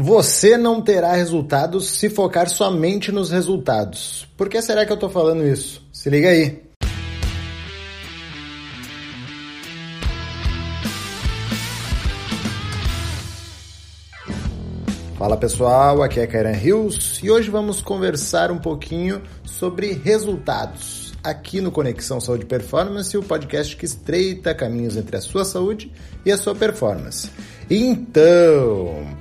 Você não terá resultados se focar somente nos resultados. Por que será que eu estou falando isso? Se liga aí. Fala pessoal, aqui é Karen Rios e hoje vamos conversar um pouquinho sobre resultados. Aqui no Conexão Saúde Performance, o podcast que estreita caminhos entre a sua saúde e a sua performance. Então,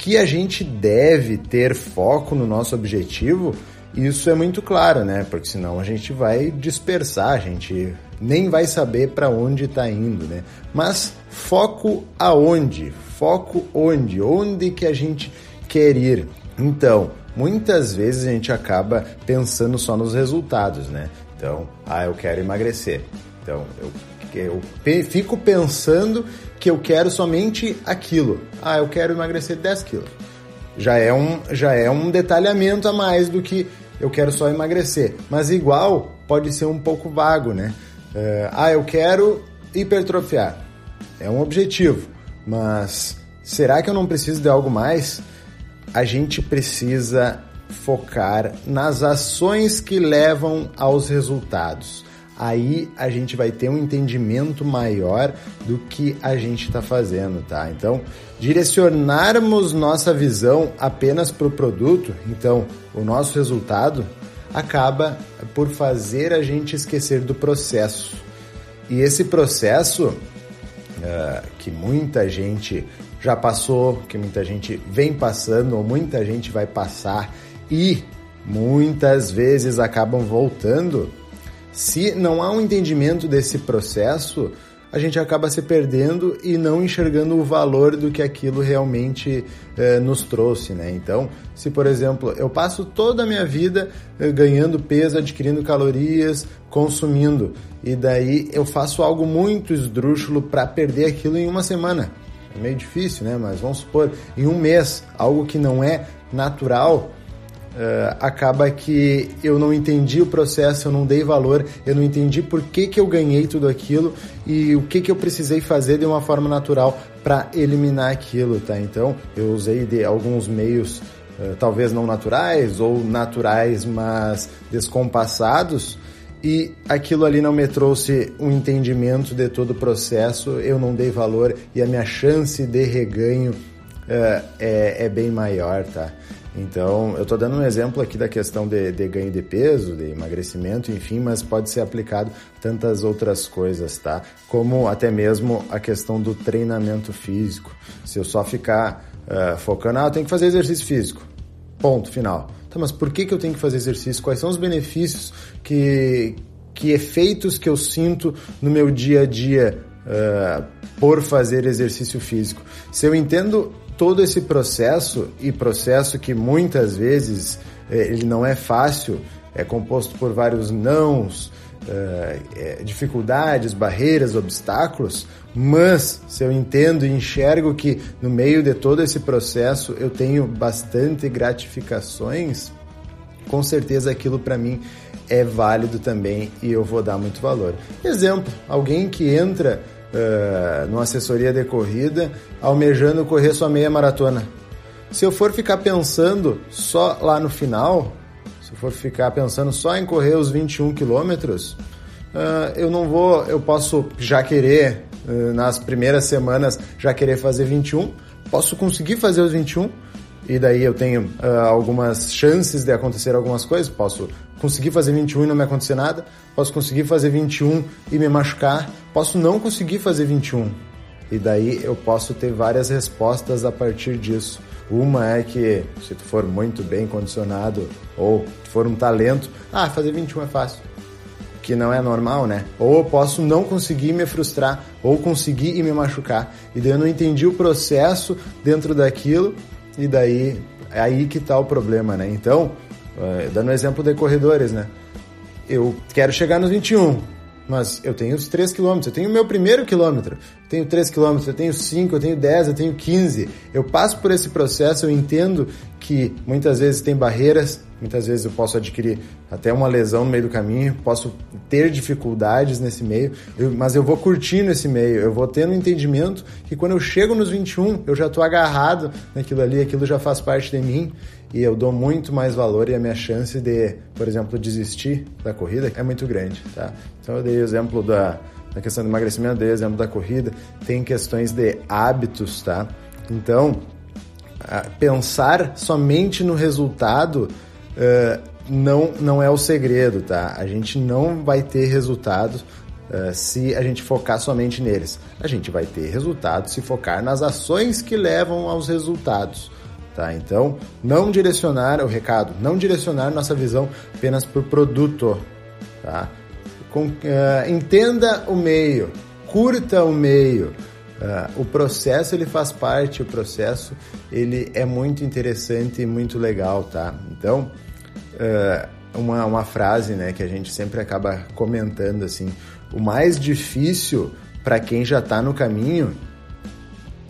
que a gente deve ter foco no nosso objetivo, isso é muito claro, né? Porque senão a gente vai dispersar, a gente nem vai saber para onde está indo, né? Mas foco aonde? Foco onde? Onde que a gente quer ir? Então, muitas vezes a gente acaba pensando só nos resultados, né? Então, ah, eu quero emagrecer. Então, eu eu fico pensando que eu quero somente aquilo. Ah, eu quero emagrecer 10 quilos. Já é, um, já é um detalhamento a mais do que eu quero só emagrecer. Mas igual pode ser um pouco vago, né? Uh, ah, eu quero hipertrofiar. É um objetivo. Mas será que eu não preciso de algo mais? A gente precisa focar nas ações que levam aos resultados aí a gente vai ter um entendimento maior do que a gente está fazendo, tá? Então, direcionarmos nossa visão apenas para o produto, então o nosso resultado acaba por fazer a gente esquecer do processo. E esse processo uh, que muita gente já passou, que muita gente vem passando, ou muita gente vai passar e muitas vezes acabam voltando, se não há um entendimento desse processo, a gente acaba se perdendo e não enxergando o valor do que aquilo realmente eh, nos trouxe, né? Então, se por exemplo eu passo toda a minha vida eh, ganhando peso, adquirindo calorias, consumindo, e daí eu faço algo muito esdrúxulo para perder aquilo em uma semana. É meio difícil, né? Mas vamos supor, em um mês, algo que não é natural, Uh, acaba que eu não entendi o processo, eu não dei valor, eu não entendi por que, que eu ganhei tudo aquilo e o que, que eu precisei fazer de uma forma natural para eliminar aquilo, tá? Então eu usei de alguns meios, uh, talvez não naturais ou naturais, mas descompassados e aquilo ali não me trouxe um entendimento de todo o processo, eu não dei valor e a minha chance de reganho uh, é, é bem maior, tá? Então, eu estou dando um exemplo aqui da questão de, de, ganho de peso, de emagrecimento, enfim, mas pode ser aplicado tantas outras coisas, tá? Como até mesmo a questão do treinamento físico. Se eu só ficar uh, focando, ah, eu tenho que fazer exercício físico. Ponto, final. Tá, mas por que, que eu tenho que fazer exercício? Quais são os benefícios que, que efeitos que eu sinto no meu dia a dia uh, por fazer exercício físico? Se eu entendo todo esse processo e processo que muitas vezes é, ele não é fácil, é composto por vários nãos, é, é, dificuldades, barreiras, obstáculos, mas se eu entendo e enxergo que no meio de todo esse processo eu tenho bastante gratificações, com certeza aquilo para mim é válido também e eu vou dar muito valor. Exemplo, alguém que entra uh, numa assessoria de corrida, almejando correr sua meia maratona. Se eu for ficar pensando só lá no final, se eu for ficar pensando só em correr os 21 quilômetros, uh, eu não vou, eu posso já querer, uh, nas primeiras semanas, já querer fazer 21, posso conseguir fazer os 21, e daí eu tenho uh, algumas chances de acontecer algumas coisas, posso conseguir fazer 21 e não me acontecer nada, posso conseguir fazer 21 e me machucar, posso não conseguir fazer 21. E daí eu posso ter várias respostas a partir disso. Uma é que se tu for muito bem condicionado ou for um talento, ah, fazer 21 é fácil. Que não é normal, né? Ou eu posso não conseguir me frustrar, ou conseguir e me machucar. E daí eu não entendi o processo dentro daquilo, e daí é aí que tá o problema, né? Então, Uh, dando um exemplo de corredores, né? Eu quero chegar nos 21, mas eu tenho os 3 km, eu tenho o meu primeiro quilômetro, tenho 3 km, eu tenho 5, eu tenho 10, eu tenho 15. Eu passo por esse processo, eu entendo que muitas vezes tem barreiras, muitas vezes eu posso adquirir até uma lesão no meio do caminho, posso ter dificuldades nesse meio, mas eu vou curtindo esse meio, eu vou tendo entendimento que quando eu chego nos 21, eu já estou agarrado naquilo ali, aquilo já faz parte de mim e eu dou muito mais valor e a minha chance de, por exemplo, desistir da corrida é muito grande, tá? Então eu dei o exemplo da, da questão do emagrecimento, dei o exemplo da corrida, tem questões de hábitos, tá? Então, pensar somente no resultado uh, não, não é o segredo, tá? A gente não vai ter resultados uh, se a gente focar somente neles. A gente vai ter resultados se focar nas ações que levam aos resultados. Tá? Então, não direcionar o recado, não direcionar nossa visão apenas por produto. Tá? Com, uh, entenda o meio, curta o meio. Uh, o processo ele faz parte, o processo ele é muito interessante e muito legal, tá? Então, uh, uma, uma frase né, que a gente sempre acaba comentando assim, o mais difícil para quem já está no caminho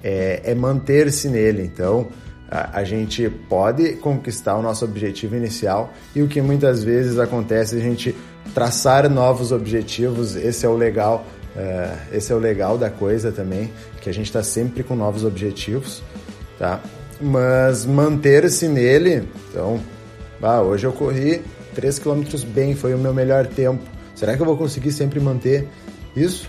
é, é manter-se nele. Então, a, gente pode conquistar o nosso objetivo inicial e o que muitas vezes acontece é a gente traçar novos objetivos. Esse é o legal, é, esse é o legal da coisa também, que a gente está sempre com novos objetivos, tá? Mas manter-se nele, então, ah, hoje eu corri 3 km bem, foi o meu melhor tempo. Será que eu vou conseguir sempre manter isso?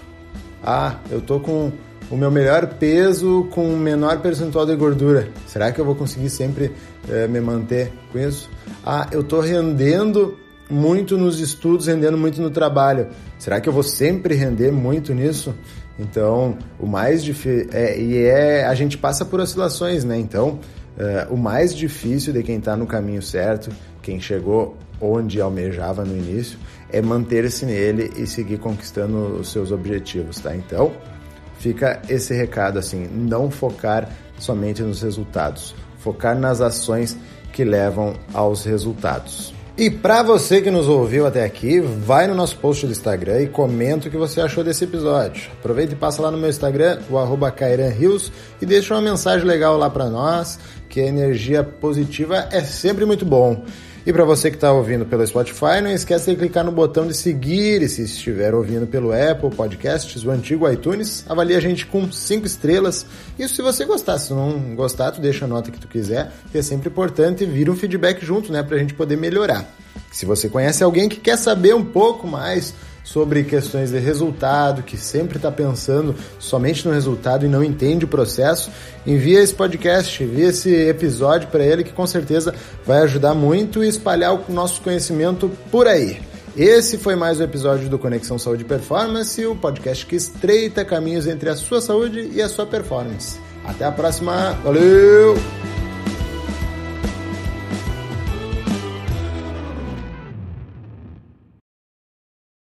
Ah, eu tô com o meu melhor peso com o menor percentual de gordura. Será que eu vou conseguir sempre é, me manter com isso? Ah, eu estou rendendo muito nos estudos, rendendo muito no trabalho. Será que eu vou sempre render muito nisso? Então, o mais difícil. É, e é. A gente passa por oscilações, né? Então, é, o mais difícil de quem está no caminho certo, quem chegou onde almejava no início, é manter-se nele e seguir conquistando os seus objetivos, tá? Então, fica esse recado assim, não focar somente nos resultados, focar nas ações que levam aos resultados. E para você que nos ouviu até aqui, vai no nosso post do Instagram e comenta o que você achou desse episódio. Aproveita e passa lá no meu Instagram, o arroba e deixa uma mensagem legal lá para nós, que a energia positiva é sempre muito bom. E para você que está ouvindo pelo Spotify, não esqueça de clicar no botão de seguir e se estiver ouvindo pelo Apple Podcasts, o antigo iTunes, avalie a gente com 5 estrelas. Isso se você gostar, se não gostar, tu deixa a nota que tu quiser, que é sempre importante vira um feedback junto, né, para a gente poder melhorar. Se você conhece alguém que quer saber um pouco mais sobre questões de resultado, que sempre está pensando somente no resultado e não entende o processo, envia esse podcast, envia esse episódio para ele que com certeza vai ajudar muito e espalhar o nosso conhecimento por aí. Esse foi mais um episódio do Conexão Saúde e Performance, o podcast que estreita caminhos entre a sua saúde e a sua performance. Até a próxima, valeu!